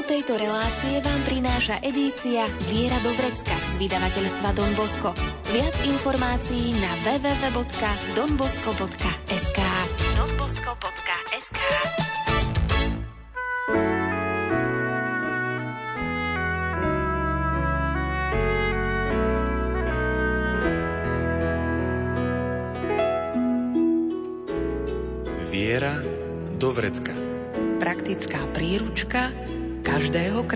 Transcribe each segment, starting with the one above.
Tému tejto relácie vám prináša edícia Viera do vrecka z vydavateľstva Don Bosco. Viac informácií na www.donbosco.sk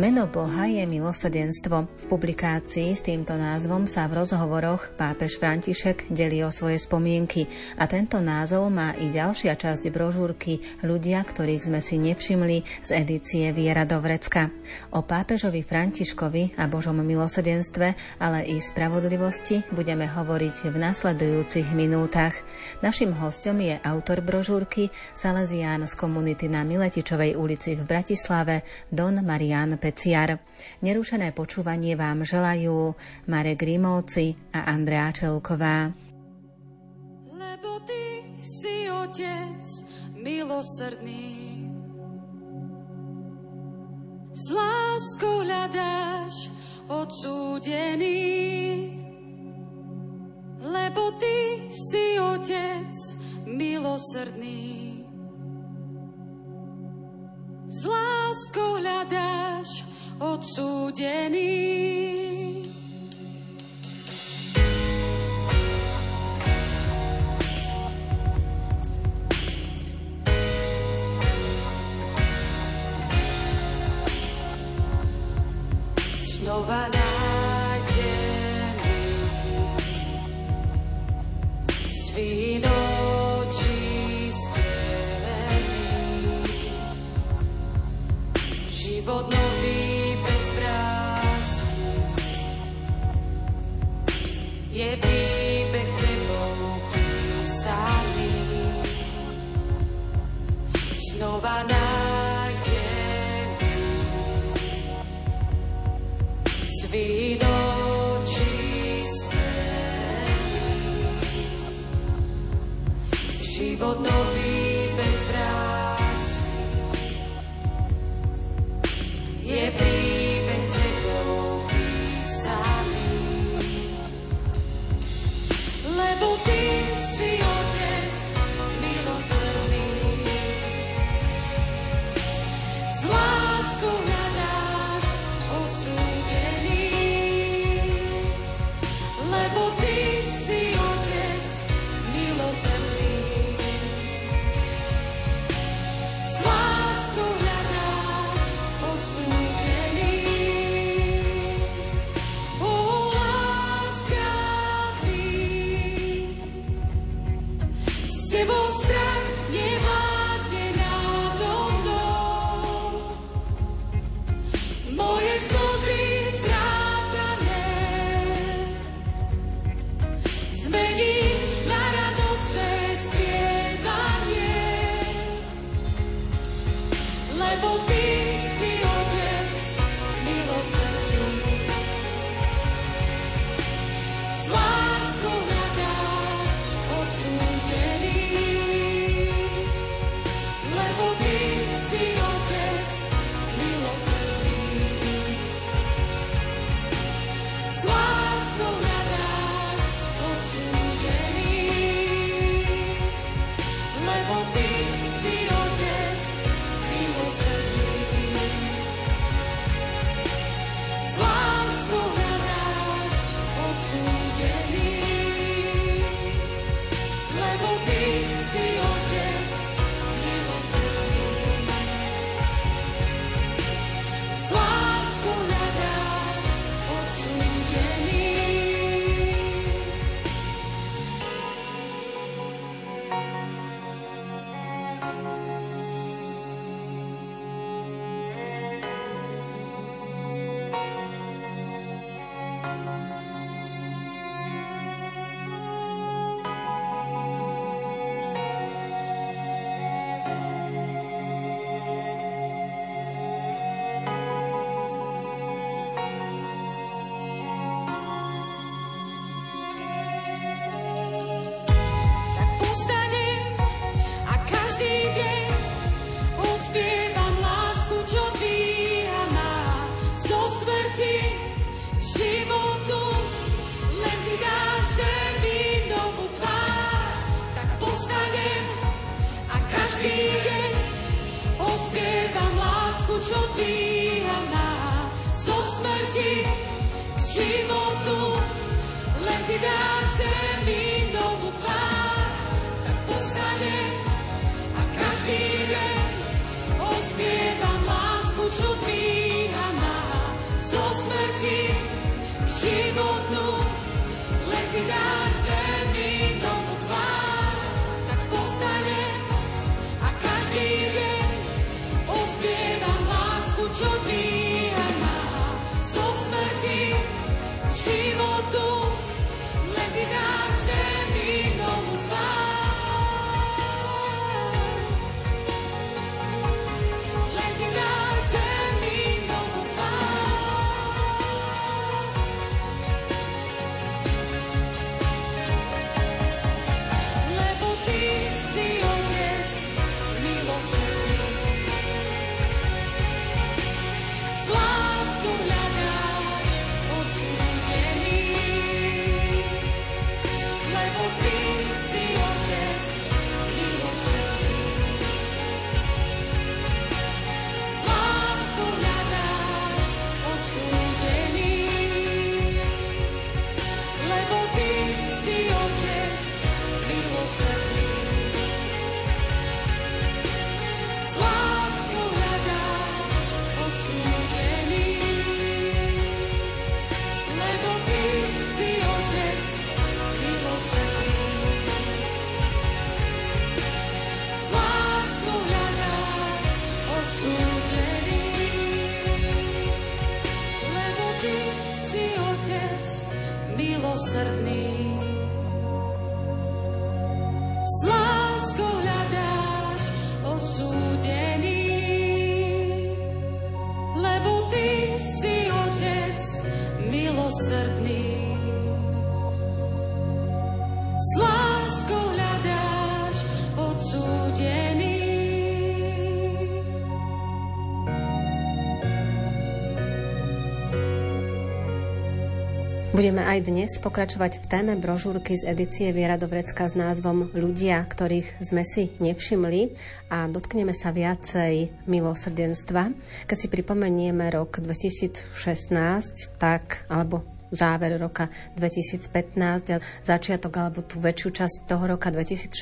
Meno Boha je milosrdenstvo. V publikácii s týmto názvom sa v rozhovoroch pápež František delí o svoje spomienky a tento názov má i ďalšia časť brožúrky Ľudia, ktorých sme si nevšimli z edície Viera do vrecka. O pápežovi Františkovi a Božom milosrdenstve, ale i spravodlivosti budeme hovoriť v nasledujúcich minútach. Našim hostom je autor brožúrky Salesián z komunity na Miletičovej ulici v Bratislave Don Marian Peciar. Nerušené počúvanie vám želajú Marek Grimovci a Andrea Čelková. Lebo ty si otec milosrdný, s láskou hľadáš odsúdený. Lebo ty si otec milosrdný, s láskou hľadáš odsúdený. Znova nájdený Len ty si Otec milosrdný. Budeme aj dnes pokračovať v téme brožúrky z edície Viera Dovrecka s názvom Ľudia, ktorých sme si nevšimli a dotkneme sa viacej milosrdenstva. Keď si pripomenieme rok 2016, tak, alebo záver roka 2015 a začiatok alebo tú väčšiu časť toho roka 2016,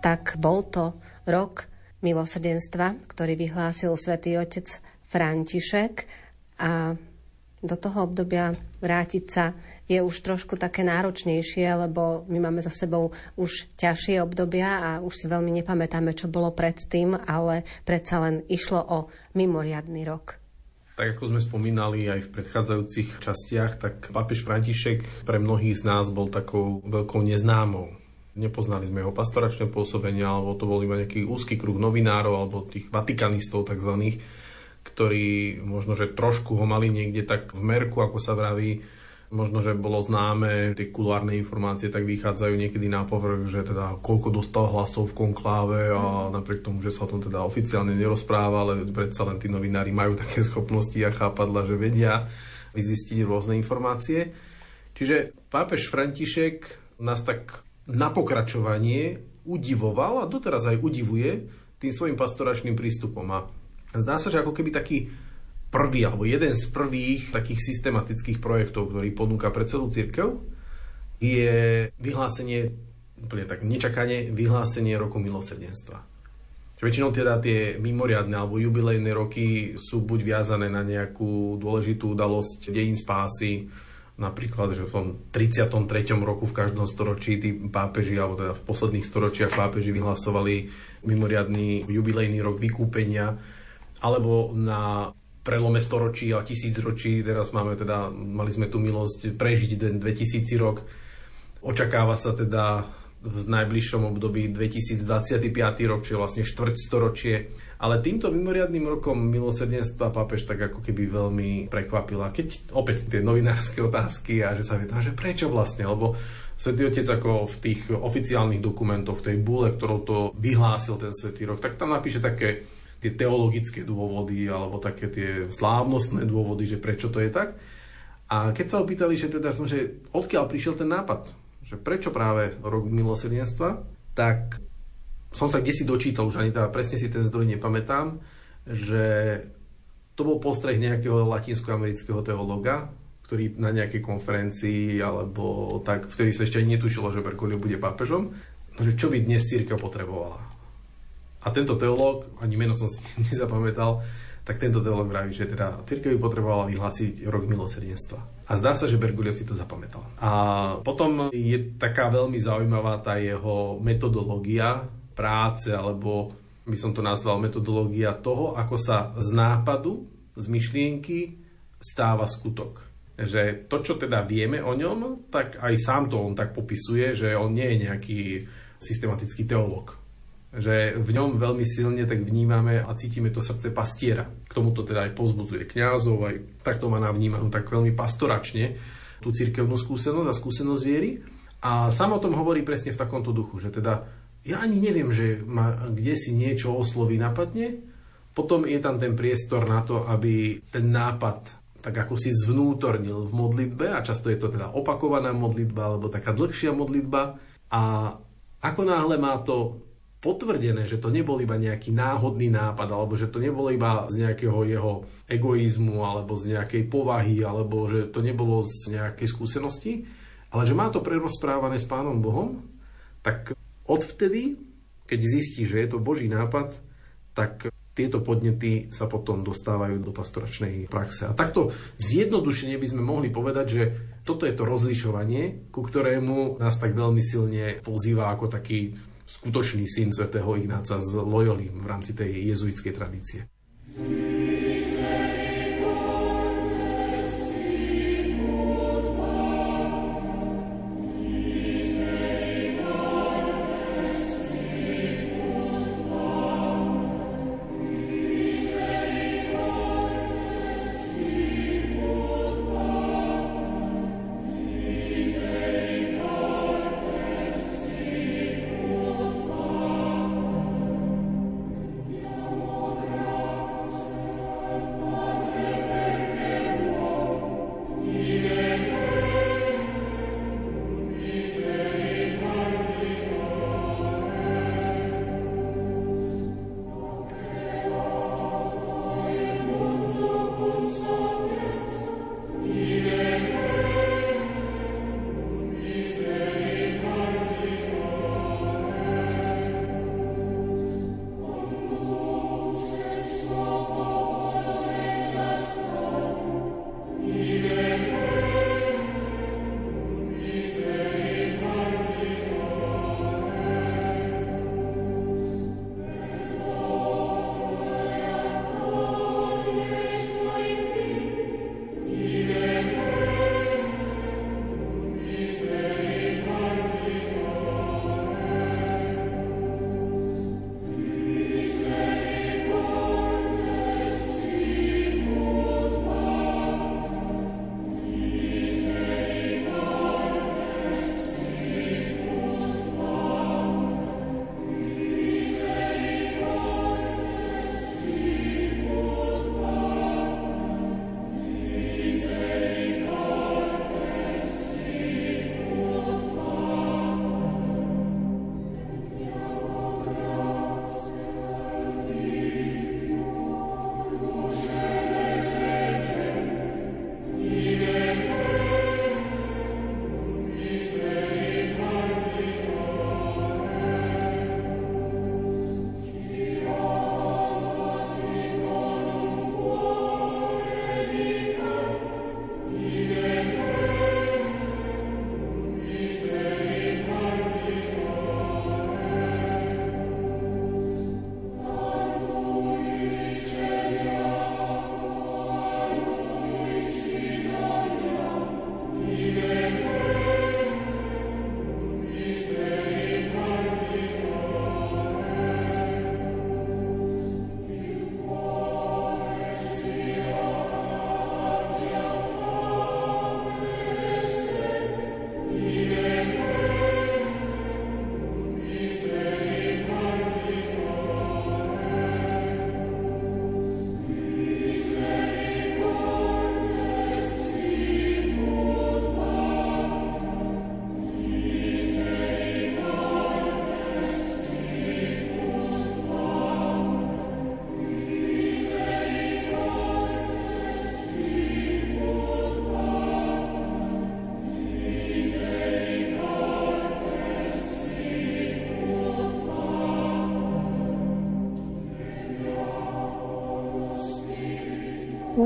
tak bol to rok milosrdenstva, ktorý vyhlásil svätý otec František a do toho obdobia vrátiť sa je už trošku také náročnejšie, lebo my máme za sebou už ťažšie obdobia a už si veľmi nepamätáme, čo bolo predtým, ale predsa len išlo o mimoriadný rok. Tak ako sme spomínali aj v predchádzajúcich častiach, tak pápež František pre mnohých z nás bol takou veľkou neznámou. Nepoznali sme jeho pastoračné pôsobenia, alebo to bol iba nejaký úzky kruh novinárov, alebo tých vatikanistov takzvaných, ktorí možno, že trošku ho mali niekde tak v merku, ako sa vraví, možno, že bolo známe, tie kulárne informácie tak vychádzajú niekedy na povrch, že teda koľko dostal hlasov v konkláve a napriek tomu, že sa o tom teda oficiálne nerozpráva, ale predsa len tí novinári majú také schopnosti a chápadla, že vedia vyzistiť rôzne informácie. Čiže pápež František nás tak na pokračovanie udivoval a doteraz aj udivuje tým svojim pastoračným prístupom. A zdá sa, že ako keby taký prvý, alebo jeden z prvých takých systematických projektov, ktorý ponúka pre celú církev, je vyhlásenie, úplne tak nečakane, vyhlásenie roku milosrdenstva. Väčšinou teda tie mimoriadne alebo jubilejné roky sú buď viazané na nejakú dôležitú udalosť dejín spásy, napríklad, že v tom 33. roku v každom storočí tí pápeži, alebo teda v posledných storočiach pápeži vyhlasovali mimoriadný jubilejný rok vykúpenia, alebo na prelome storočí a tisícročí, teraz máme teda, mali sme tu milosť prežiť ten 2000 rok. Očakáva sa teda v najbližšom období 2025 rok, čiže vlastne štvrť storočie. Ale týmto mimoriadným rokom milosrdenstva pápež tak ako keby veľmi prekvapila. Keď opäť tie novinárske otázky a že sa vie, že prečo vlastne, lebo Svetý Otec ako v tých oficiálnych dokumentoch, v tej búle, ktorou to vyhlásil ten Svetý rok, tak tam napíše také tie teologické dôvody alebo také tie slávnostné dôvody, že prečo to je tak. A keď sa opýtali, že teda, že odkiaľ prišiel ten nápad, že prečo práve rok milosrdenstva, tak som sa kde si dočítal, už ani teda presne si ten zdroj nepamätám, že to bol postreh nejakého latinskoamerického teologa, ktorý na nejakej konferencii alebo tak, vtedy sa ešte ani netušilo, že Bergoglio bude pápežom, že čo by dnes církev potrebovala. A tento teológ, ani meno som si nezapamätal, tak tento teológ vraví, že teda církev by potrebovala vyhlásiť rok milosrdenstva. A zdá sa, že Bergoglio si to zapamätal. A potom je taká veľmi zaujímavá tá jeho metodológia práce, alebo by som to nazval metodológia toho, ako sa z nápadu, z myšlienky stáva skutok. Že to, čo teda vieme o ňom, tak aj sám to on tak popisuje, že on nie je nejaký systematický teológ že v ňom veľmi silne tak vnímame a cítime to srdce pastiera. K tomuto teda aj pozbudzuje kňazov, aj takto má navnímanú tak veľmi pastoračne tú cirkevnú skúsenosť a skúsenosť viery. A sám o tom hovorí presne v takomto duchu, že teda ja ani neviem, že ma kde si niečo osloví napadne, potom je tam ten priestor na to, aby ten nápad tak ako si zvnútornil v modlitbe a často je to teda opakovaná modlitba alebo taká dlhšia modlitba a ako náhle má to potvrdené, že to nebol iba nejaký náhodný nápad, alebo že to nebolo iba z nejakého jeho egoizmu, alebo z nejakej povahy, alebo že to nebolo z nejakej skúsenosti, ale že má to prerozprávané s Pánom Bohom, tak odvtedy, keď zistí, že je to Boží nápad, tak tieto podnety sa potom dostávajú do pastoračnej praxe. A takto zjednodušene by sme mohli povedať, že toto je to rozlišovanie, ku ktorému nás tak veľmi silne pozýva ako taký skutočný syn svätého Ignáca z Loyoli v rámci tej jezuitskej tradície.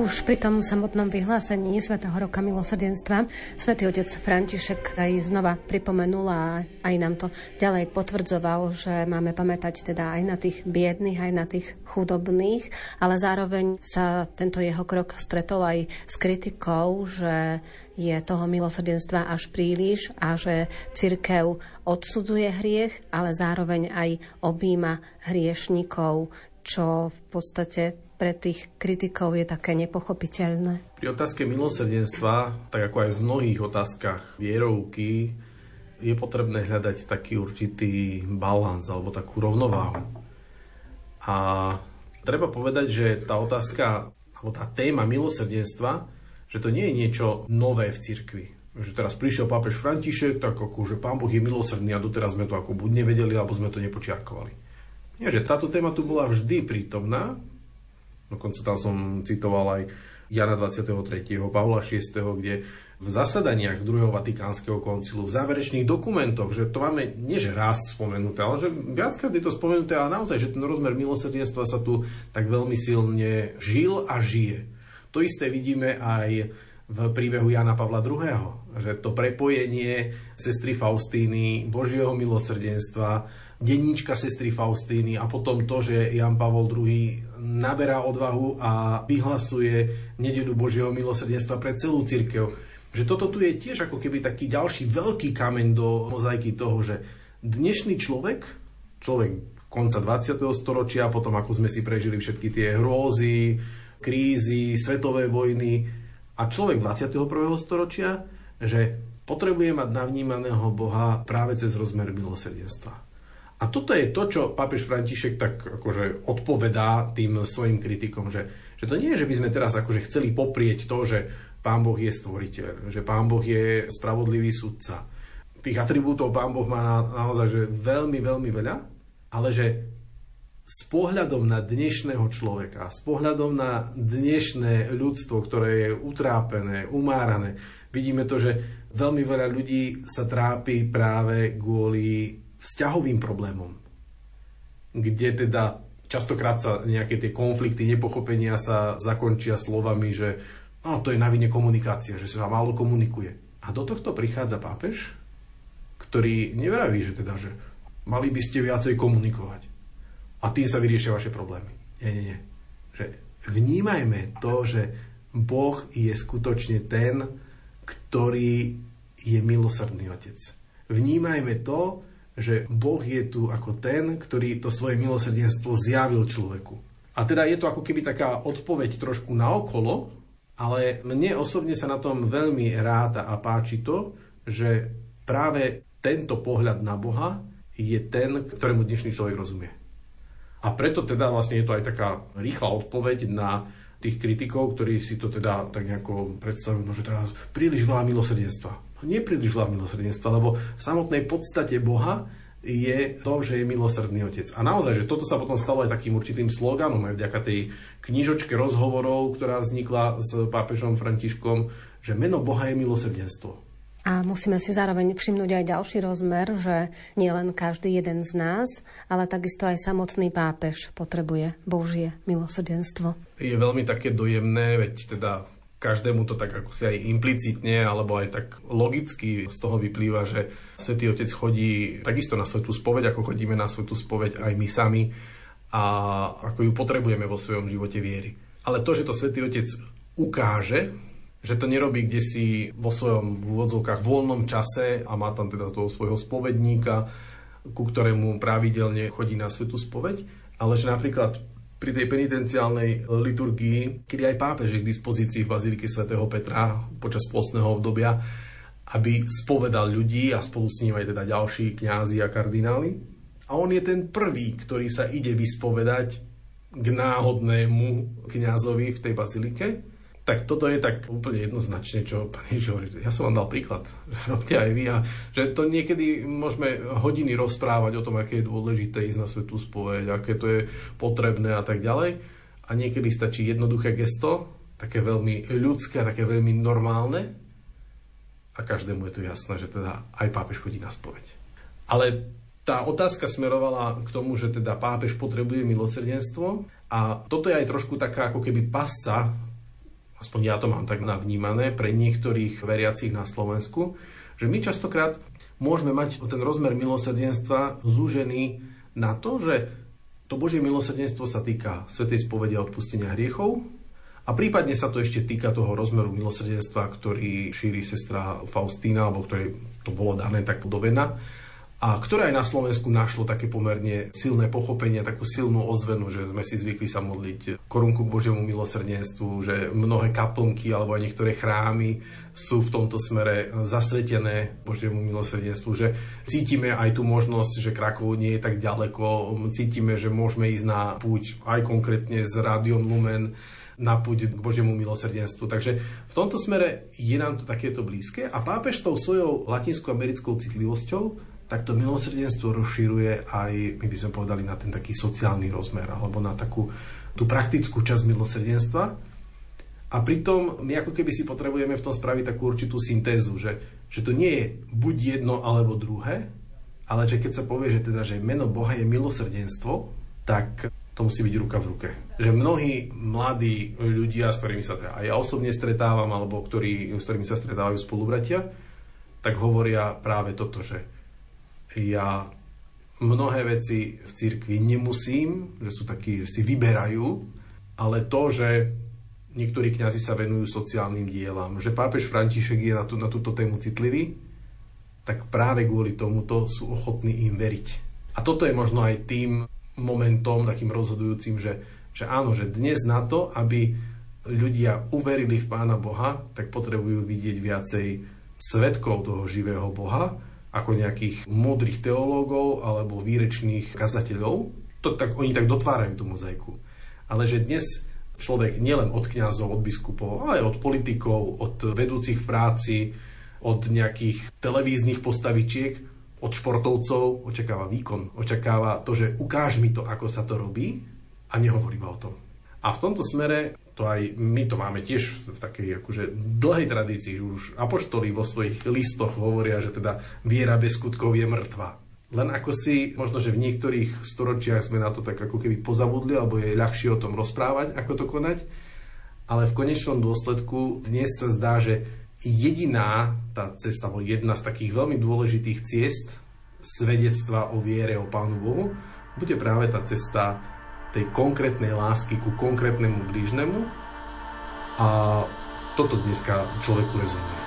Už pri tom samotnom vyhlásení Svetého roka milosrdenstva Svetý otec František aj znova pripomenul a aj nám to ďalej potvrdzoval, že máme pamätať teda aj na tých biedných, aj na tých chudobných, ale zároveň sa tento jeho krok stretol aj s kritikou, že je toho milosrdenstva až príliš a že cirkev odsudzuje hriech, ale zároveň aj objíma hriešnikov, čo v podstate pre tých kritikov je také nepochopiteľné. Pri otázke milosrdenstva, tak ako aj v mnohých otázkach vierovky, je potrebné hľadať taký určitý balans alebo takú rovnováhu. A treba povedať, že tá otázka alebo tá téma milosrdenstva, že to nie je niečo nové v cirkvi. Že teraz prišiel pápež František, tak ako, že pán Boh je milosrdný a doteraz sme to ako buď nevedeli, alebo sme to nepočiarkovali. Nie, že táto téma tu bola vždy prítomná, Dokonca tam som citoval aj Jana 23. Pavla 6., kde v zasadaniach druhého Vatikánskeho koncilu, v záverečných dokumentoch, že to máme nie že raz spomenuté, ale že viackrát je to spomenuté, ale naozaj, že ten rozmer milosrdenstva sa tu tak veľmi silne žil a žije. To isté vidíme aj v príbehu Jana Pavla II. Že to prepojenie sestry Faustíny, Božieho milosrdenstva, denníčka sestry Faustíny a potom to, že Jan Pavol II naberá odvahu a vyhlasuje nedelu Božieho milosrdenstva pre celú církev. Že toto tu je tiež ako keby taký ďalší veľký kameň do mozaiky toho, že dnešný človek, človek konca 20. storočia, potom ako sme si prežili všetky tie hrôzy, krízy, svetové vojny a človek 21. storočia, že potrebuje mať navnímaného Boha práve cez rozmer milosrdenstva. A toto je to, čo pápež František tak akože odpovedá tým svojim kritikom, že, že to nie je, že by sme teraz akože chceli poprieť to, že pán Boh je stvoriteľ, že pán Boh je spravodlivý sudca. Tých atribútov pán Boh má naozaj že veľmi, veľmi veľa, ale že s pohľadom na dnešného človeka, s pohľadom na dnešné ľudstvo, ktoré je utrápené, umárané, vidíme to, že veľmi veľa ľudí sa trápi práve kvôli vzťahovým problémom, kde teda častokrát sa nejaké tie konflikty, nepochopenia sa zakončia slovami, že no, to je na vine komunikácia, že sa málo komunikuje. A do tohto prichádza pápež, ktorý nevraví, že teda, že mali by ste viacej komunikovať. A tým sa vyriešia vaše problémy. Nie, nie, nie. Že vnímajme to, že Boh je skutočne ten, ktorý je milosrdný otec. Vnímajme to, že Boh je tu ako ten, ktorý to svoje milosrdenstvo zjavil človeku. A teda je to ako keby taká odpoveď trošku naokolo, ale mne osobne sa na tom veľmi ráta a páči to, že práve tento pohľad na Boha je ten, ktorému dnešný človek rozumie. A preto teda vlastne je to aj taká rýchla odpoveď na tých kritikov, ktorí si to teda tak nejako predstavujú, no, že teraz príliš veľa milosrdenstva nie príliš veľa milosrdenstva, lebo v samotnej podstate Boha je to, že je milosrdný otec. A naozaj, že toto sa potom stalo aj takým určitým sloganom aj vďaka tej knižočke rozhovorov, ktorá vznikla s pápežom Františkom, že meno Boha je milosrdenstvo. A musíme si zároveň všimnúť aj ďalší rozmer, že nielen každý jeden z nás, ale takisto aj samotný pápež potrebuje Božie milosrdenstvo. Je veľmi také dojemné, veď teda každému to tak ako si aj implicitne alebo aj tak logicky z toho vyplýva, že Svetý Otec chodí takisto na Svetú spoveď, ako chodíme na Svetú spoveď aj my sami a ako ju potrebujeme vo svojom živote viery. Ale to, že to Svetý Otec ukáže, že to nerobí kde si vo svojom úvodzovkách voľnom čase a má tam teda toho svojho spovedníka, ku ktorému pravidelne chodí na Svetú spoveď, ale že napríklad pri tej penitenciálnej liturgii, kedy aj pápež je k dispozícii v Bazílike svätého Petra počas postného obdobia, aby spovedal ľudí a spolu s ním aj teda ďalší kňazi a kardináli. A on je ten prvý, ktorý sa ide vyspovedať k náhodnému kňazovi v tej bazilike tak toto je tak úplne jednoznačne, čo pán Ježiš hovorí. Ja som vám dal príklad, že robte aj vy. A že to niekedy môžeme hodiny rozprávať o tom, aké je dôležité ísť na svetú spoveď, aké to je potrebné a tak ďalej. A niekedy stačí jednoduché gesto, také veľmi ľudské, také veľmi normálne. A každému je to jasné, že teda aj pápež chodí na spoveď. Ale tá otázka smerovala k tomu, že teda pápež potrebuje milosrdenstvo a toto je aj trošku taká ako keby pasca aspoň ja to mám tak navnímané, pre niektorých veriacich na Slovensku, že my častokrát môžeme mať ten rozmer milosrdenstva zúžený na to, že to Božie milosrdenstvo sa týka svetej spovede a odpustenia hriechov a prípadne sa to ešte týka toho rozmeru milosrdenstva, ktorý šíri sestra Faustína, alebo ktorej to bolo dané tak do vena a ktoré aj na Slovensku našlo také pomerne silné pochopenie, takú silnú ozvenu, že sme si zvykli sa modliť korunku k Božiemu milosrdenstvu, že mnohé kaplnky alebo aj niektoré chrámy sú v tomto smere zasvetené Božiemu milosrdenstvu, že cítime aj tú možnosť, že Krakov nie je tak ďaleko, cítime, že môžeme ísť na púť aj konkrétne z Radiom Lumen na púť k Božiemu milosrdenstvu. Takže v tomto smere je nám to takéto blízke a pápež s tou svojou latinskoamerickou citlivosťou tak to milosrdenstvo rozširuje aj, my by sme povedali, na ten taký sociálny rozmer alebo na takú tú praktickú časť milosrdenstva. A pritom my ako keby si potrebujeme v tom spraviť takú určitú syntézu, že, že to nie je buď jedno alebo druhé, ale že keď sa povie, že teda, že meno Boha je milosrdenstvo, tak to musí byť ruka v ruke. Že mnohí mladí ľudia, s ktorými sa teda aj ja osobne stretávam, alebo ktorí, s ktorými sa stretávajú spolubratia, tak hovoria práve toto, že ja mnohé veci v cirkvi nemusím, že sú takí, že si vyberajú, ale to, že niektorí kňazi sa venujú sociálnym dielam, že pápež František je na, tú, na túto tému citlivý, tak práve kvôli tomuto sú ochotní im veriť. A toto je možno aj tým momentom, takým rozhodujúcim, že, že áno, že dnes na to, aby ľudia uverili v Pána Boha, tak potrebujú vidieť viacej svetkov toho živého Boha ako nejakých múdrych teológov alebo výrečných kazateľov. To, tak, oni tak dotvárajú tú mozaiku. Ale že dnes človek nielen od kňazov, od biskupov, ale aj od politikov, od vedúcich v práci, od nejakých televíznych postavičiek, od športovcov očakáva výkon, očakáva to, že ukáž mi to, ako sa to robí a nehovorí iba o tom. A v tomto smere to aj my to máme tiež v takej akože dlhej tradícii, už apoštoli vo svojich listoch hovoria, že teda viera bez skutkov je mŕtva. Len ako si, možno, že v niektorých storočiach sme na to tak ako keby pozabudli, alebo je ľahšie o tom rozprávať, ako to konať, ale v konečnom dôsledku dnes sa zdá, že jediná tá cesta, alebo jedna z takých veľmi dôležitých ciest svedectva o viere o Pánu Bohu, bude práve tá cesta tej konkrétnej lásky ku konkrétnemu blížnemu a toto dneska človeku rezonuje.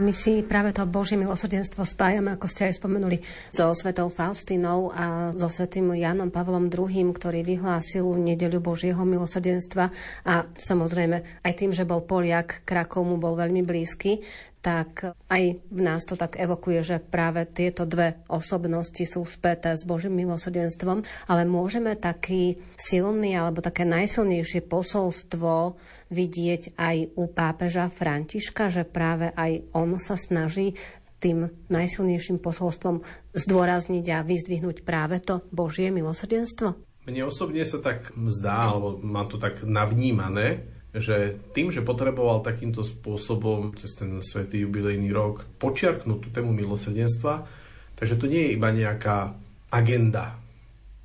My si práve to Božie milosrdenstvo spájame, ako ste aj spomenuli, so svetou Faustinou a so svetým Janom Pavlom II, ktorý vyhlásil nedeľu Božieho milosrdenstva. A samozrejme aj tým, že bol Poliak, Krakov mu bol veľmi blízky, tak aj v nás to tak evokuje, že práve tieto dve osobnosti sú späté s Božím milosrdenstvom, ale môžeme taký silný alebo také najsilnejšie posolstvo vidieť aj u pápeža Františka, že práve aj on sa snaží tým najsilnejším posolstvom zdôrazniť a vyzdvihnúť práve to Božie milosrdenstvo? Mne osobne sa tak zdá, alebo mám to tak navnímané, že tým, že potreboval takýmto spôsobom cez ten svetý jubilejný rok počiarknúť tú tému milosrdenstva, takže to nie je iba nejaká agenda,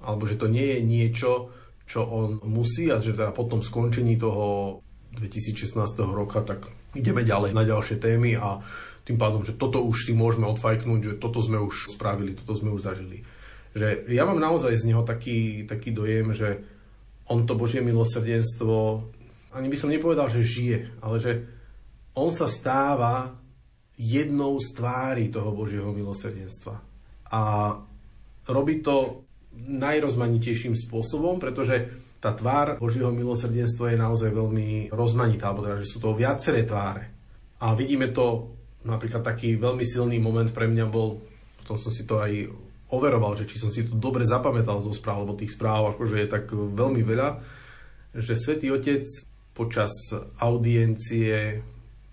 alebo že to nie je niečo, čo on musí a že teda po tom skončení toho 2016 roka, tak ideme ďalej na ďalšie témy a tým pádom, že toto už si môžeme odfajknúť, že toto sme už spravili, toto sme už zažili. Že ja mám naozaj z neho taký, taký dojem, že on to Božie milosrdenstvo ani by som nepovedal, že žije, ale že on sa stáva jednou z tvári toho Božieho milosrdenstva. A robí to najrozmanitejším spôsobom, pretože tá tvár Božieho milosrdenstva je naozaj veľmi rozmanitá, alebo teda, že sú to viaceré tváre. A vidíme to, napríklad taký veľmi silný moment pre mňa bol, potom som si to aj overoval, že či som si to dobre zapamätal zo správ, lebo tých správ akože je tak veľmi veľa, že Svetý Otec počas audiencie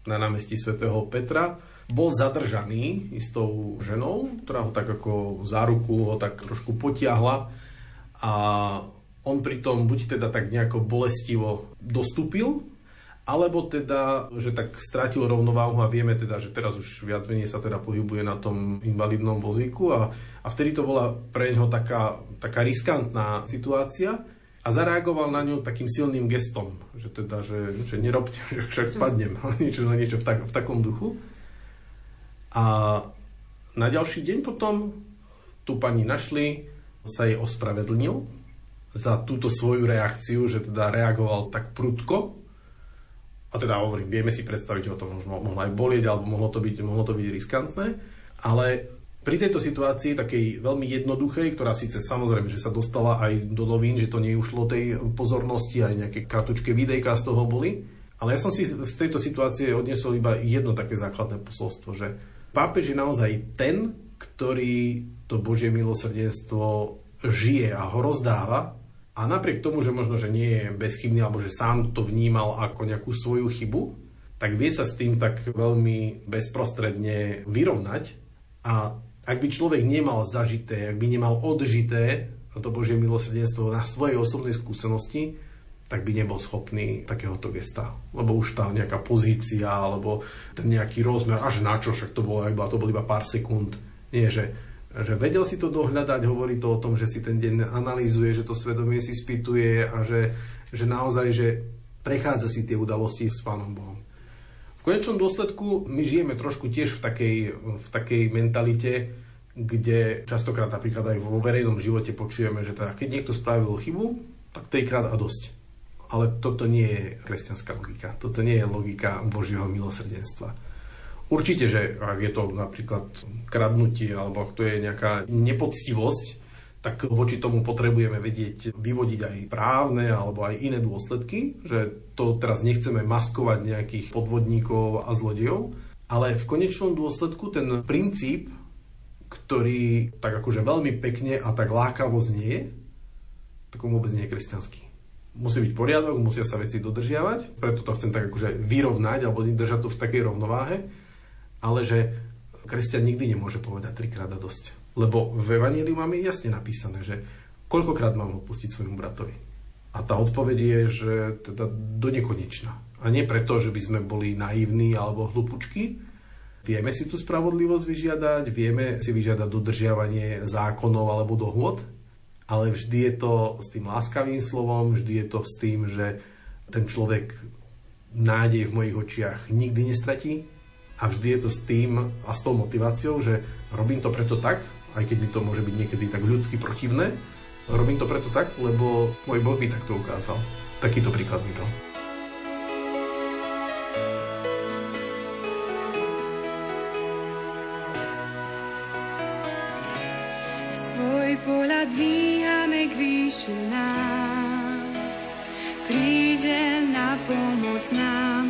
na námestí svätého Petra. Bol zadržaný istou ženou, ktorá ho tak ako za ruku ho tak trošku potiahla a on pritom buď teda tak nejako bolestivo dostúpil, alebo teda, že tak strátil rovnováhu a vieme teda, že teraz už viac menej sa teda pohybuje na tom invalidnom vozíku a, a vtedy to bola pre neho taká, taká riskantná situácia a zareagoval na ňu takým silným gestom, že teda, že, že nerobte, že však spadnem, niečo na niečo v, tak, v takom duchu. A na ďalší deň potom tú pani našli, sa jej ospravedlnil za túto svoju reakciu, že teda reagoval tak prudko. A teda hovorím, vieme si predstaviť, že ho to možno mohlo aj bolieť, alebo mohlo to byť, mohlo to byť riskantné, ale pri tejto situácii, takej veľmi jednoduchej, ktorá síce samozrejme, že sa dostala aj do novín, že to nie ušlo tej pozornosti, aj nejaké kratučké videjka z toho boli, ale ja som si z tejto situácie odnesol iba jedno také základné posolstvo, že pápež je naozaj ten, ktorý to Božie milosrdenstvo žije a ho rozdáva. A napriek tomu, že možno, že nie je bezchybný alebo že sám to vnímal ako nejakú svoju chybu, tak vie sa s tým tak veľmi bezprostredne vyrovnať. A ak by človek nemal zažité, ak by nemal odžité to Božie milosrdenstvo na svojej osobnej skúsenosti, tak by nebol schopný takéhoto gesta. Lebo už tá nejaká pozícia, alebo ten nejaký rozmer, až na čo, však to bolo iba, to bolo iba pár sekúnd. Nie, že, že vedel si to dohľadať, hovorí to o tom, že si ten deň analýzuje, že to svedomie si spýtuje a že, že naozaj, že prechádza si tie udalosti s Pánom Bohom. V konečnom dôsledku my žijeme trošku tiež v takej, v takej mentalite, kde častokrát napríklad aj vo verejnom živote počujeme, že teda keď niekto spravil chybu, tak trikrát a dosť. Ale toto nie je kresťanská logika. Toto nie je logika Božieho milosrdenstva. Určite, že ak je to napríklad kradnutie alebo ak to je nejaká nepoctivosť, tak voči tomu potrebujeme vedieť vyvodiť aj právne alebo aj iné dôsledky, že to teraz nechceme maskovať nejakých podvodníkov a zlodejov, ale v konečnom dôsledku ten princíp, ktorý tak akože veľmi pekne a tak lákavo znie, tak on vôbec nie je kresťanský. Musí byť poriadok, musia sa veci dodržiavať, preto to chcem tak akože vyrovnať alebo držať to v takej rovnováhe, ale že kresťan nikdy nemôže povedať trikrát a dosť lebo v Evangeliu máme jasne napísané, že koľkokrát mám odpustiť svojmu bratovi. A tá odpoveď je, že teda do nekonečna. A nie preto, že by sme boli naivní alebo hlupučky. Vieme si tú spravodlivosť vyžiadať, vieme si vyžiadať dodržiavanie zákonov alebo dohôd, ale vždy je to s tým láskavým slovom, vždy je to s tým, že ten človek nádej v mojich očiach nikdy nestratí a vždy je to s tým a s tou motiváciou, že robím to preto tak, aj keď mi to môže byť niekedy tak ľudsky protivné. Robím to preto tak, lebo môj Boh mi takto ukázal. Takýto príklad mi dal. Svoj pohľad dvíhame k výšu nám, príde na pomoc nám.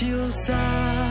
chiều xa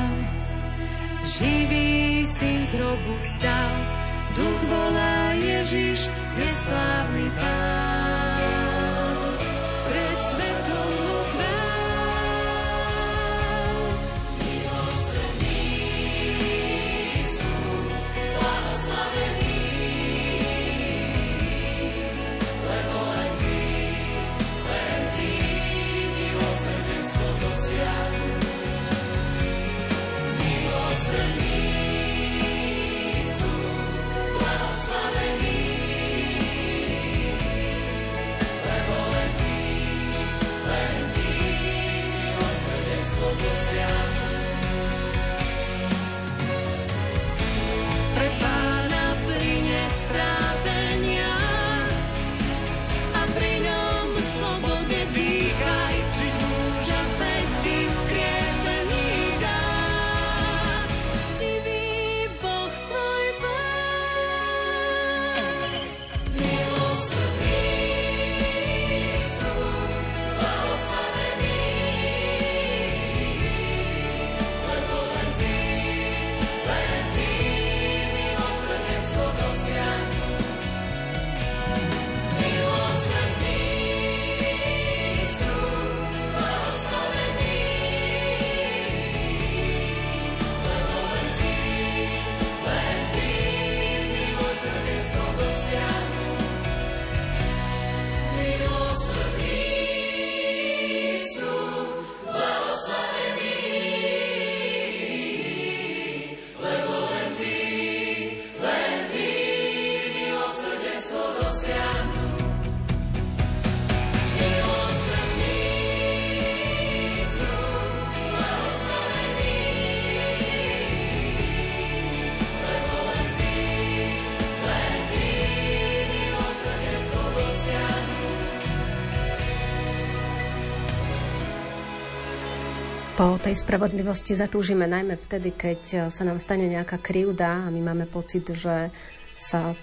Po tej spravodlivosti zatúžime najmä vtedy, keď eh, sa nám stane nejaká krivda a my máme pocit, že sa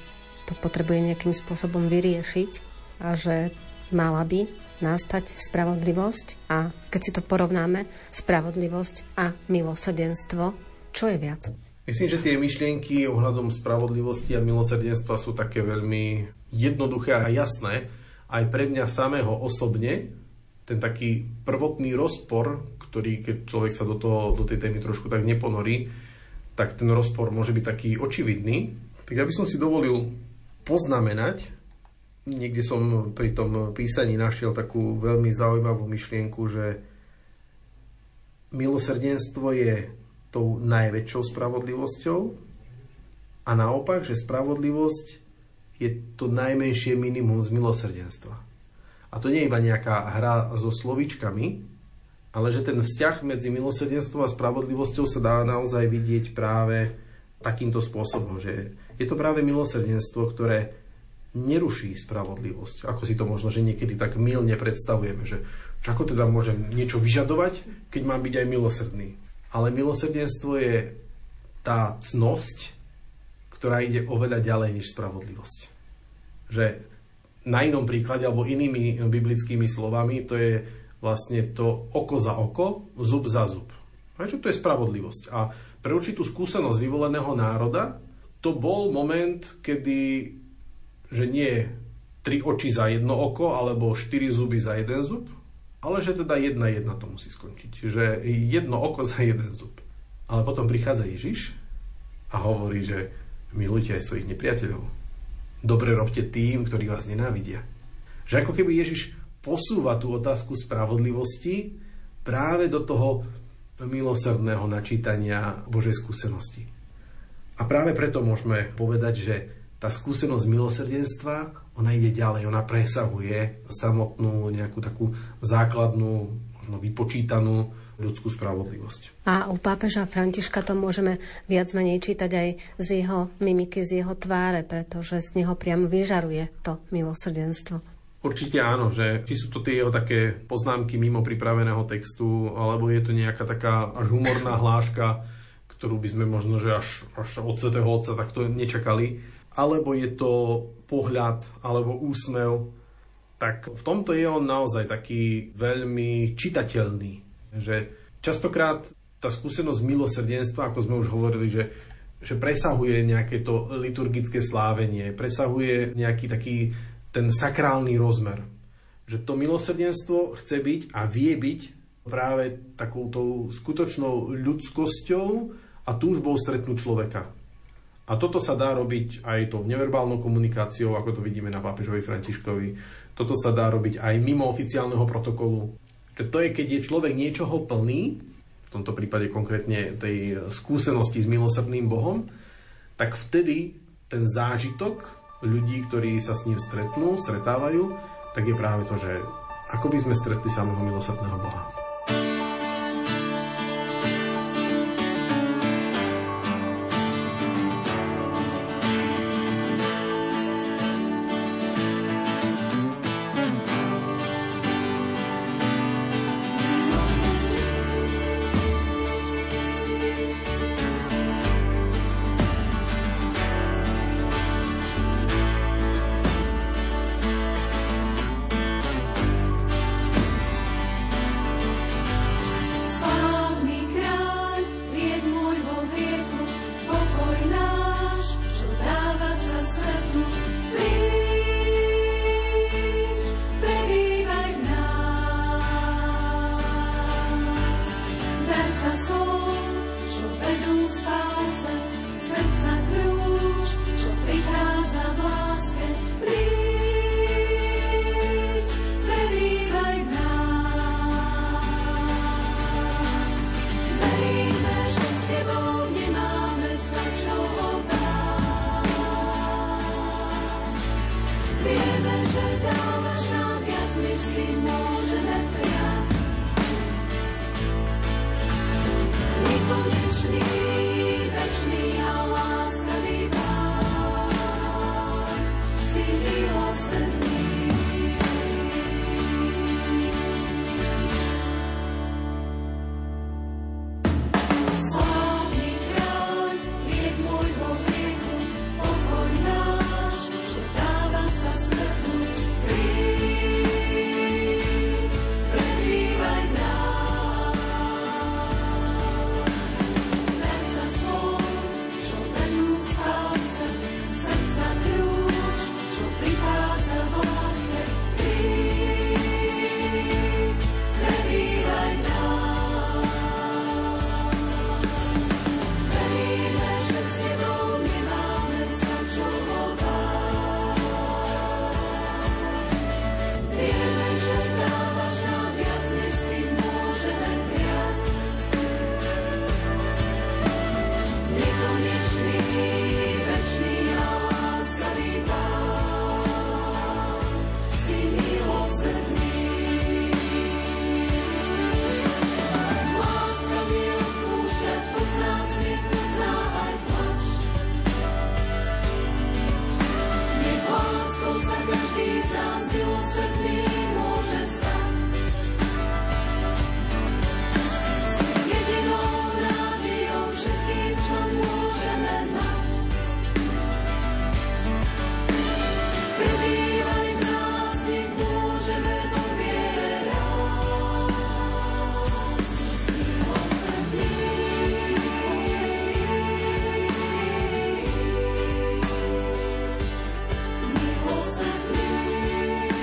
to potrebuje nejakým spôsobom vyriešiť a že mala by nastať spravodlivosť a keď si to porovnáme, spravodlivosť a milosrdenstvo, čo je viac? Myslím, že tie myšlienky ohľadom spravodlivosti a milosrdenstva sú také veľmi jednoduché a jasné. Aj pre mňa samého osobne ten taký prvotný rozpor ktorý, keď človek sa do, toho, do tej témy trošku tak neponorí, tak ten rozpor môže byť taký očividný. Tak ja by som si dovolil poznamenať, niekde som pri tom písaní našiel takú veľmi zaujímavú myšlienku, že milosrdenstvo je tou najväčšou spravodlivosťou a naopak, že spravodlivosť je to najmenšie minimum z milosrdenstva. A to nie je iba nejaká hra so slovičkami, ale že ten vzťah medzi milosrdenstvom a spravodlivosťou sa dá naozaj vidieť práve takýmto spôsobom, že je to práve milosrdenstvo, ktoré neruší spravodlivosť. Ako si to možno, že niekedy tak milne predstavujeme, že ako teda môžem niečo vyžadovať, keď mám byť aj milosrdný. Ale milosrdenstvo je tá cnosť, ktorá ide oveľa ďalej než spravodlivosť. Že na inom príklade, alebo inými biblickými slovami, to je vlastne to oko za oko, zub za zub. že to je spravodlivosť. A pre určitú skúsenosť vyvoleného národa to bol moment, kedy že nie tri oči za jedno oko alebo štyri zuby za jeden zub, ale že teda jedna jedna to musí skončiť. Že jedno oko za jeden zub. Ale potom prichádza Ježiš a hovorí, že milujte aj svojich nepriateľov. Dobre robte tým, ktorí vás nenávidia. Že ako keby Ježiš posúva tú otázku spravodlivosti práve do toho milosrdného načítania Božej skúsenosti. A práve preto môžeme povedať, že tá skúsenosť milosrdenstva, ona ide ďalej, ona presahuje samotnú nejakú takú základnú, možno vypočítanú ľudskú spravodlivosť. A u pápeža Františka to môžeme viac menej čítať aj z jeho mimiky, z jeho tváre, pretože z neho priamo vyžaruje to milosrdenstvo. Určite áno, že či sú to tie jeho také poznámky mimo pripraveného textu, alebo je to nejaká taká až humorná hláška, ktorú by sme možno, že až, až od svetého otca takto nečakali alebo je to pohľad, alebo úsmev, tak v tomto je on naozaj taký veľmi čitateľný. Že častokrát tá skúsenosť milosrdenstva, ako sme už hovorili, že, že presahuje nejaké to liturgické slávenie, presahuje nejaký taký ten sakrálny rozmer. Že to milosrdenstvo chce byť a vie byť práve takouto skutočnou ľudskosťou a túžbou stretnúť človeka. A toto sa dá robiť aj tou neverbálnou komunikáciou, ako to vidíme na pápežovi Františkovi. Toto sa dá robiť aj mimo oficiálneho protokolu. To je, keď je človek niečoho plný, v tomto prípade konkrétne tej skúsenosti s milosrdným Bohom, tak vtedy ten zážitok ľudí, ktorí sa s ním stretnú, stretávajú, tak je práve to, že ako by sme stretli samého milosrdného Boha.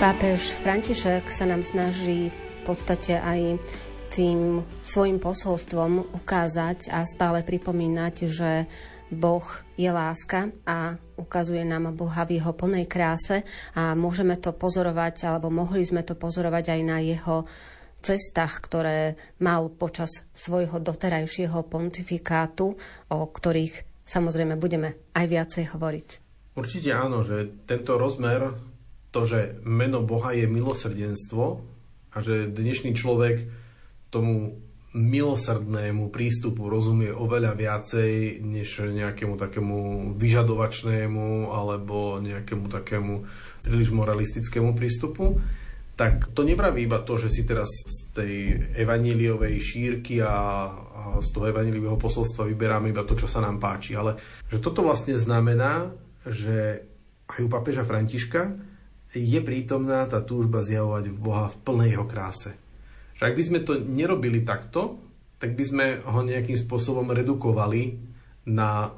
Pápež František sa nám snaží v podstate aj tým svojim posolstvom ukázať a stále pripomínať, že Boh je láska a ukazuje nám Boha v jeho plnej kráse a môžeme to pozorovať, alebo mohli sme to pozorovať aj na jeho cestách, ktoré mal počas svojho doterajšieho pontifikátu, o ktorých samozrejme budeme aj viacej hovoriť. Určite áno, že tento rozmer to, že meno Boha je milosrdenstvo a že dnešný človek tomu milosrdnému prístupu rozumie oveľa viacej než nejakému takému vyžadovačnému alebo nejakému takému príliš moralistickému prístupu, tak to nevraví iba to, že si teraz z tej evaníliovej šírky a, a z toho evaníliového posolstva vyberáme iba to, čo sa nám páči, ale že toto vlastne znamená, že aj u papeža Františka je prítomná tá túžba zjavovať Boha v plnej jeho kráse. Že ak by sme to nerobili takto, tak by sme ho nejakým spôsobom redukovali na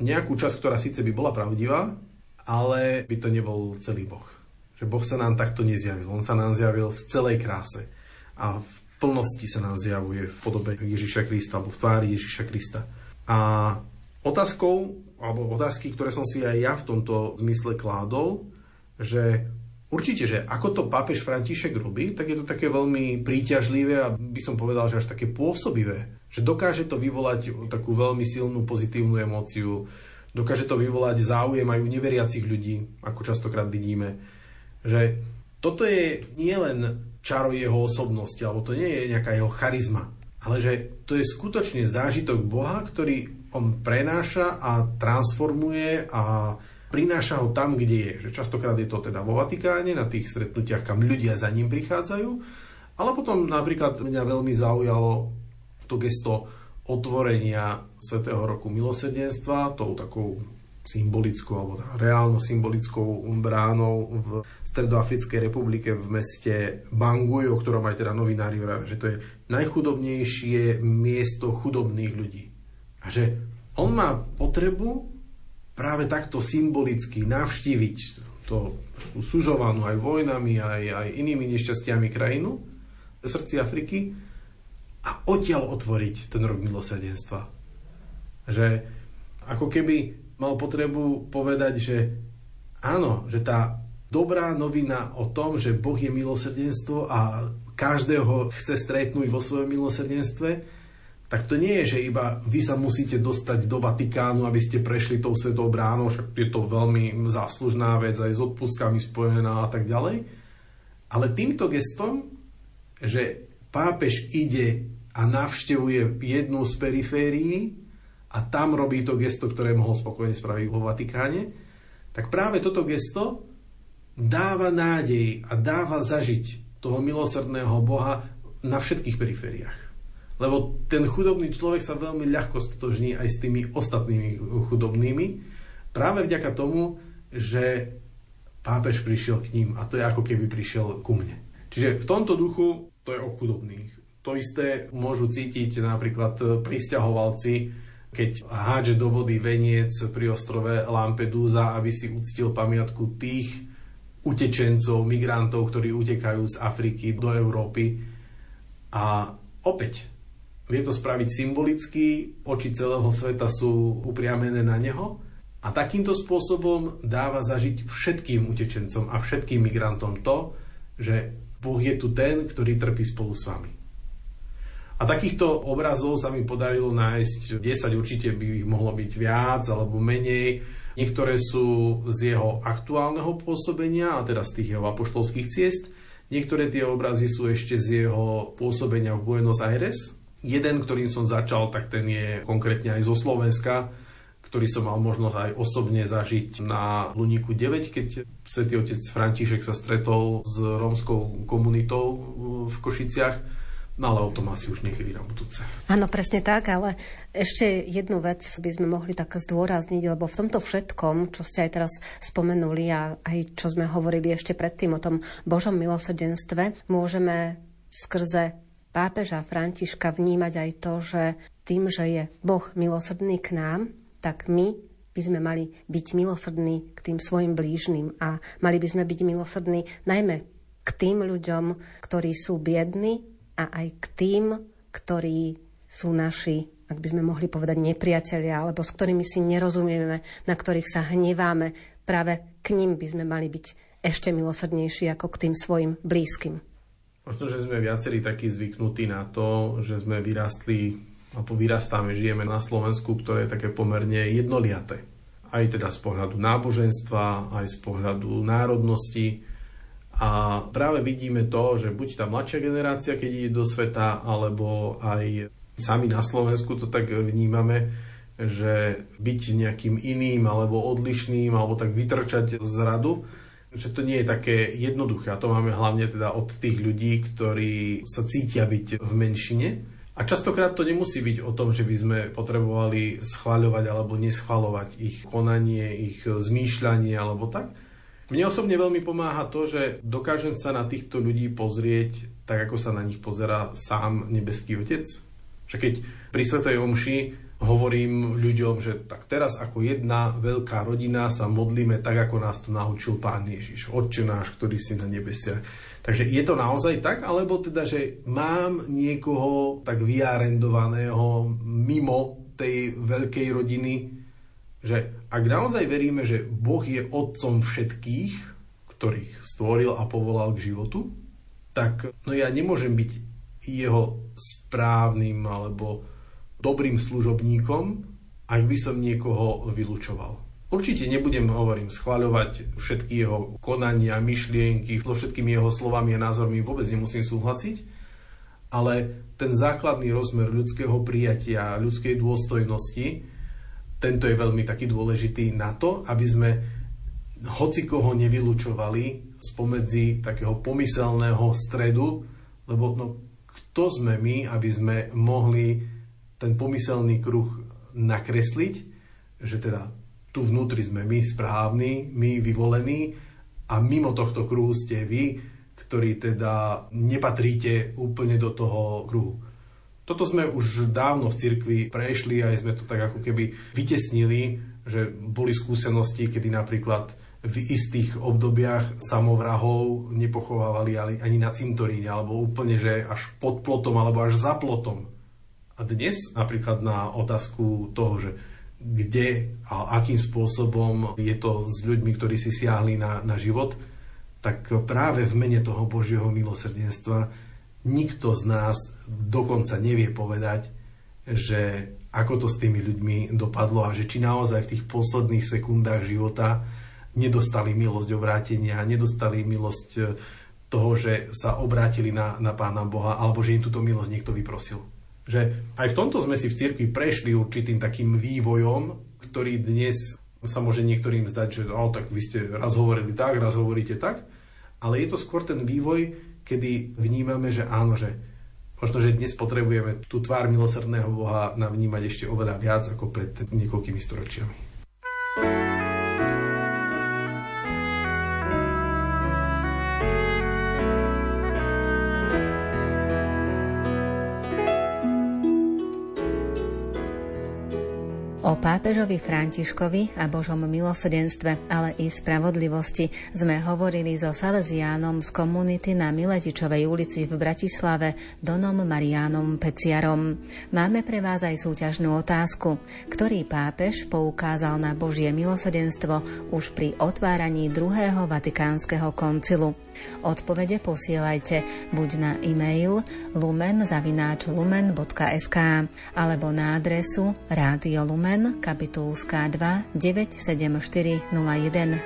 nejakú časť, ktorá síce by bola pravdivá, ale by to nebol celý Boh. Že Boh sa nám takto nezjavil. On sa nám zjavil v celej kráse. A v plnosti sa nám zjavuje v podobe Ježiša Krista, alebo v tvári Ježiša Krista. A otázkou, alebo otázky, ktoré som si aj ja v tomto zmysle kládol, že určite, že ako to pápež František robí, tak je to také veľmi príťažlivé a by som povedal, že až také pôsobivé. Že dokáže to vyvolať takú veľmi silnú pozitívnu emóciu, dokáže to vyvolať záujem aj u neveriacich ľudí, ako častokrát vidíme. Že toto je nielen čaro jeho osobnosti, alebo to nie je nejaká jeho charizma, ale že to je skutočne zážitok Boha, ktorý on prenáša a transformuje a prináša ho tam, kde je. Že častokrát je to teda vo Vatikáne, na tých stretnutiach, kam ľudia za ním prichádzajú. Ale potom napríklad mňa veľmi zaujalo to gesto otvorenia Svetého roku milosedenstva, tou takou symbolickou alebo reálno symbolickou bránou v Stredoafrickej republike v meste Bangui, o ktorom aj teda novinári vravia, že to je najchudobnejšie miesto chudobných ľudí. A že on má potrebu práve takto symbolicky navštíviť to sužovanú aj vojnami, aj, aj inými nešťastiami krajinu srdci Afriky a odtiaľ otvoriť ten rok milosrdenstva. Že ako keby mal potrebu povedať, že áno, že tá dobrá novina o tom, že Boh je milosrdenstvo a každého chce stretnúť vo svojom milosrdenstve, tak to nie je, že iba vy sa musíte dostať do Vatikánu, aby ste prešli tou svetou bránou, však je to veľmi záslužná vec, aj s odpustkami spojená a tak ďalej. Ale týmto gestom, že pápež ide a navštevuje jednu z periférií a tam robí to gesto, ktoré mohol spokojne spraviť vo Vatikáne, tak práve toto gesto dáva nádej a dáva zažiť toho milosrdného Boha na všetkých perifériách. Lebo ten chudobný človek sa veľmi ľahko stotožní aj s tými ostatnými chudobnými, práve vďaka tomu, že pápež prišiel k ním a to je ako keby prišiel ku mne. Čiže v tomto duchu to je o chudobných. To isté môžu cítiť napríklad pristahovalci, keď hádže do vody veniec pri ostrove Lampedusa, aby si uctil pamiatku tých utečencov, migrantov, ktorí utekajú z Afriky do Európy. A opäť, vie to spraviť symbolicky, oči celého sveta sú upriamené na neho a takýmto spôsobom dáva zažiť všetkým utečencom a všetkým migrantom to, že Boh je tu ten, ktorý trpí spolu s vami. A takýchto obrazov sa mi podarilo nájsť 10, určite by ich mohlo byť viac alebo menej. Niektoré sú z jeho aktuálneho pôsobenia, a teda z tých jeho apoštolských ciest. Niektoré tie obrazy sú ešte z jeho pôsobenia v Buenos Aires, Jeden, ktorým som začal, tak ten je konkrétne aj zo Slovenska, ktorý som mal možnosť aj osobne zažiť na Luníku 9, keď svätý otec František sa stretol s rómskou komunitou v Košiciach. No ale o tom asi už niekedy na budúce. Áno, presne tak, ale ešte jednu vec by sme mohli tak zdôrazniť, lebo v tomto všetkom, čo ste aj teraz spomenuli a aj čo sme hovorili ešte predtým o tom Božom milosrdenstve, môžeme skrze pápeža Františka vnímať aj to, že tým, že je Boh milosrdný k nám, tak my by sme mali byť milosrdní k tým svojim blížnym a mali by sme byť milosrdní najmä k tým ľuďom, ktorí sú biední a aj k tým, ktorí sú naši, ak by sme mohli povedať, nepriatelia, alebo s ktorými si nerozumieme, na ktorých sa hneváme. Práve k ním by sme mali byť ešte milosrdnejší ako k tým svojim blízkym. Možno, že sme viacerí takí zvyknutí na to, že sme vyrastli alebo vyrastáme, žijeme na Slovensku, ktoré je také pomerne jednoliaté. Aj teda z pohľadu náboženstva, aj z pohľadu národnosti. A práve vidíme to, že buď tá mladšia generácia, keď ide do sveta, alebo aj sami na Slovensku to tak vnímame, že byť nejakým iným alebo odlišným, alebo tak vytrčať z radu, že to nie je také jednoduché. A to máme hlavne teda od tých ľudí, ktorí sa cítia byť v menšine. A častokrát to nemusí byť o tom, že by sme potrebovali schváľovať alebo neschváľovať ich konanie, ich zmýšľanie alebo tak. Mne osobne veľmi pomáha to, že dokážem sa na týchto ľudí pozrieť tak, ako sa na nich pozera sám nebeský Otec. Že keď pri Svetej Omši hovorím ľuďom, že tak teraz ako jedna veľká rodina sa modlíme tak, ako nás to naučil Pán Ježiš, Otče náš, ktorý si na nebesiach. Takže je to naozaj tak, alebo teda, že mám niekoho tak vyarendovaného mimo tej veľkej rodiny, že ak naozaj veríme, že Boh je otcom všetkých, ktorých stvoril a povolal k životu, tak no ja nemôžem byť jeho správnym alebo dobrým služobníkom, ak by som niekoho vylúčoval. Určite nebudem, hovorím, schváľovať všetky jeho konania, myšlienky, so všetkými jeho slovami a názormi vôbec nemusím súhlasiť, ale ten základný rozmer ľudského prijatia, ľudskej dôstojnosti, tento je veľmi taký dôležitý na to, aby sme hoci koho nevylučovali spomedzi takého pomyselného stredu, lebo no, kto sme my, aby sme mohli ten pomyselný kruh nakresliť, že teda tu vnútri sme my správni, my vyvolení a mimo tohto kruhu ste vy, ktorí teda nepatríte úplne do toho kruhu. Toto sme už dávno v cirkvi prešli a sme to tak ako keby vytesnili, že boli skúsenosti, kedy napríklad v istých obdobiach samovrahov nepochovávali ani na cintoríne, alebo úplne, že až pod plotom, alebo až za plotom. A dnes napríklad na otázku toho, že kde a akým spôsobom je to s ľuďmi, ktorí si siahli na, na život, tak práve v mene toho Božieho milosrdenstva nikto z nás dokonca nevie povedať, že ako to s tými ľuďmi dopadlo a že či naozaj v tých posledných sekundách života nedostali milosť obrátenia, nedostali milosť toho, že sa obrátili na, na Pána Boha, alebo že im túto milosť niekto vyprosil. Že aj v tomto sme si v cirkvi prešli určitým takým vývojom, ktorý dnes sa môže niektorým zdať, že oh, tak vy ste raz hovorili tak, raz hovoríte tak, ale je to skôr ten vývoj, kedy vnímame, že áno, že možno, že dnes potrebujeme tú tvár milosrdného Boha navnímať ešte oveľa viac ako pred niekoľkými storočiami. O pápežovi Františkovi a Božom milosrdenstve, ale i spravodlivosti sme hovorili so Salesiánom z komunity na Miletičovej ulici v Bratislave Donom Marianom Peciarom. Máme pre vás aj súťažnú otázku. Ktorý pápež poukázal na Božie milosrdenstvo už pri otváraní druhého Vatikánskeho koncilu? Odpovede posielajte buď na e-mail lumen.lumen.sk alebo na adresu Rádio Lumen Lumen, Kapitulská 2, 97401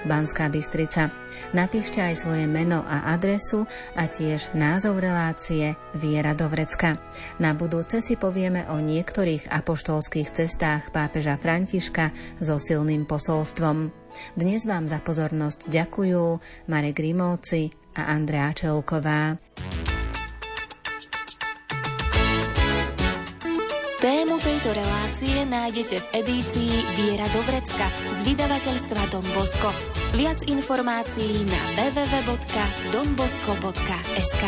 Banská Bystrica. Napíšte aj svoje meno a adresu a tiež názov relácie Viera do Vrecka. Na budúce si povieme o niektorých apoštolských cestách pápeža Františka so silným posolstvom. Dnes vám za pozornosť ďakujú Marek Grimovci a Andrea Čelková. Tému tejto relácie nájdete v edícii Viera do Vrecka z vydavateľstva Don Bosco. Viac informácií na www.donbosco.sk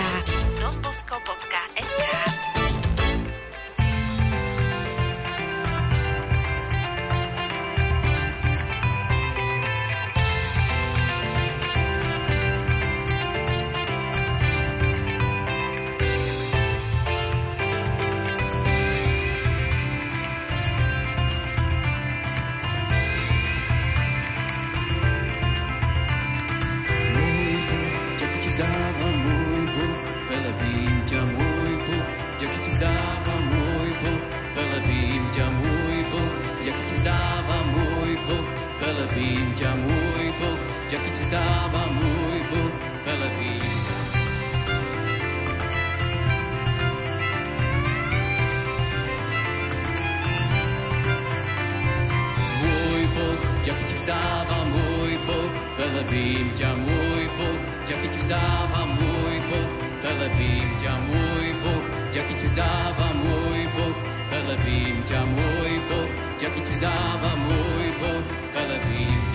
vzdávam môj Boh, velebím ťa môj Boh, ďaký ti vzdávam môj Boh, velebím ťa môj Boh, ďaký ti vzdávam môj Boh, velebím ťa môj Boh, ďaký ti vzdávam môj Boh, velebím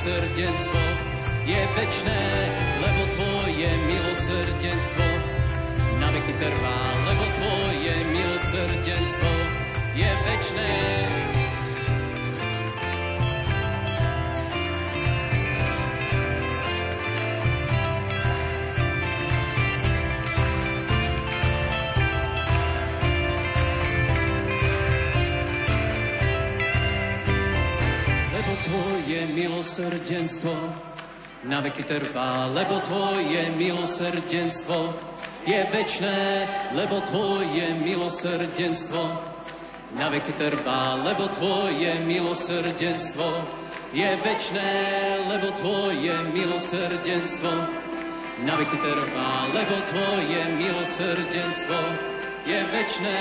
milosrdenstvo je večné, lebo tvoje milosrdenstvo na veky trvá, lebo tvoje milosrdenstvo je večné. Na veky trvá, lebo tvoje milosrdenstvo je večné, lebo tvoje milosrdenstvo na veky trvá, lebo tvoje milosrdenstvo je večné, lebo tvoje milosrdenstvo na veky trvá, lebo tvoje milosrdenstvo je večné,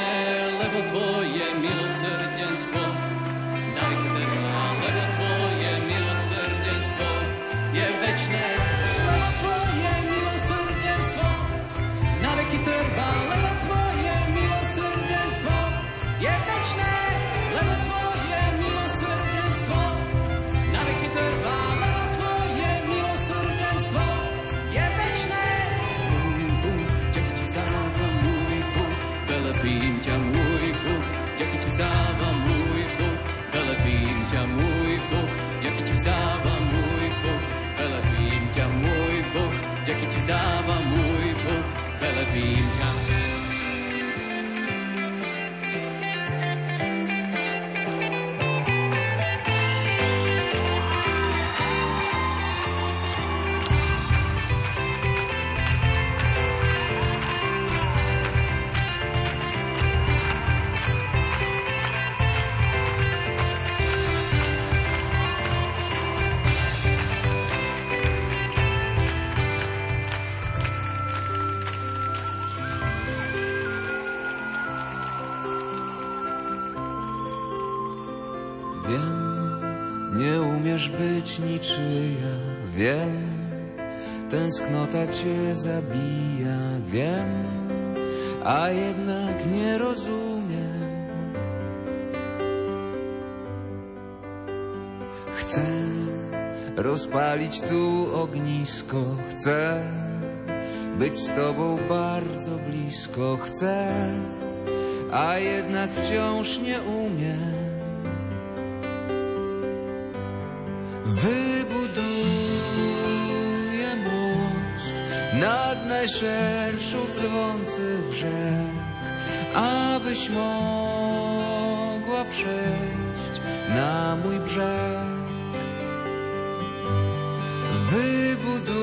lebo tvoje milosrdenstvo na veky tęsknota cię zabija, wiem, a jednak nie rozumiem. Chcę rozpalić tu ognisko, chcę być z tobą bardzo blisko, chcę, a jednak wciąż nie umiem. Najszerszą z rzek, abyś mogła przejść na mój brzeg. Wybuduję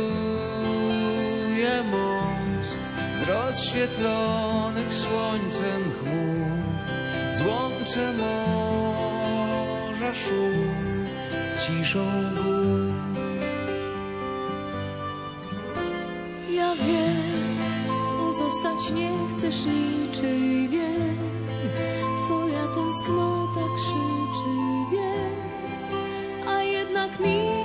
most z rozświetlonych słońcem chmur, złączę morza szum z ciszą gór. Zostać nie chcesz niczyj, wiem. Twoja tęsknota krzyczy, wiem. A jednak mi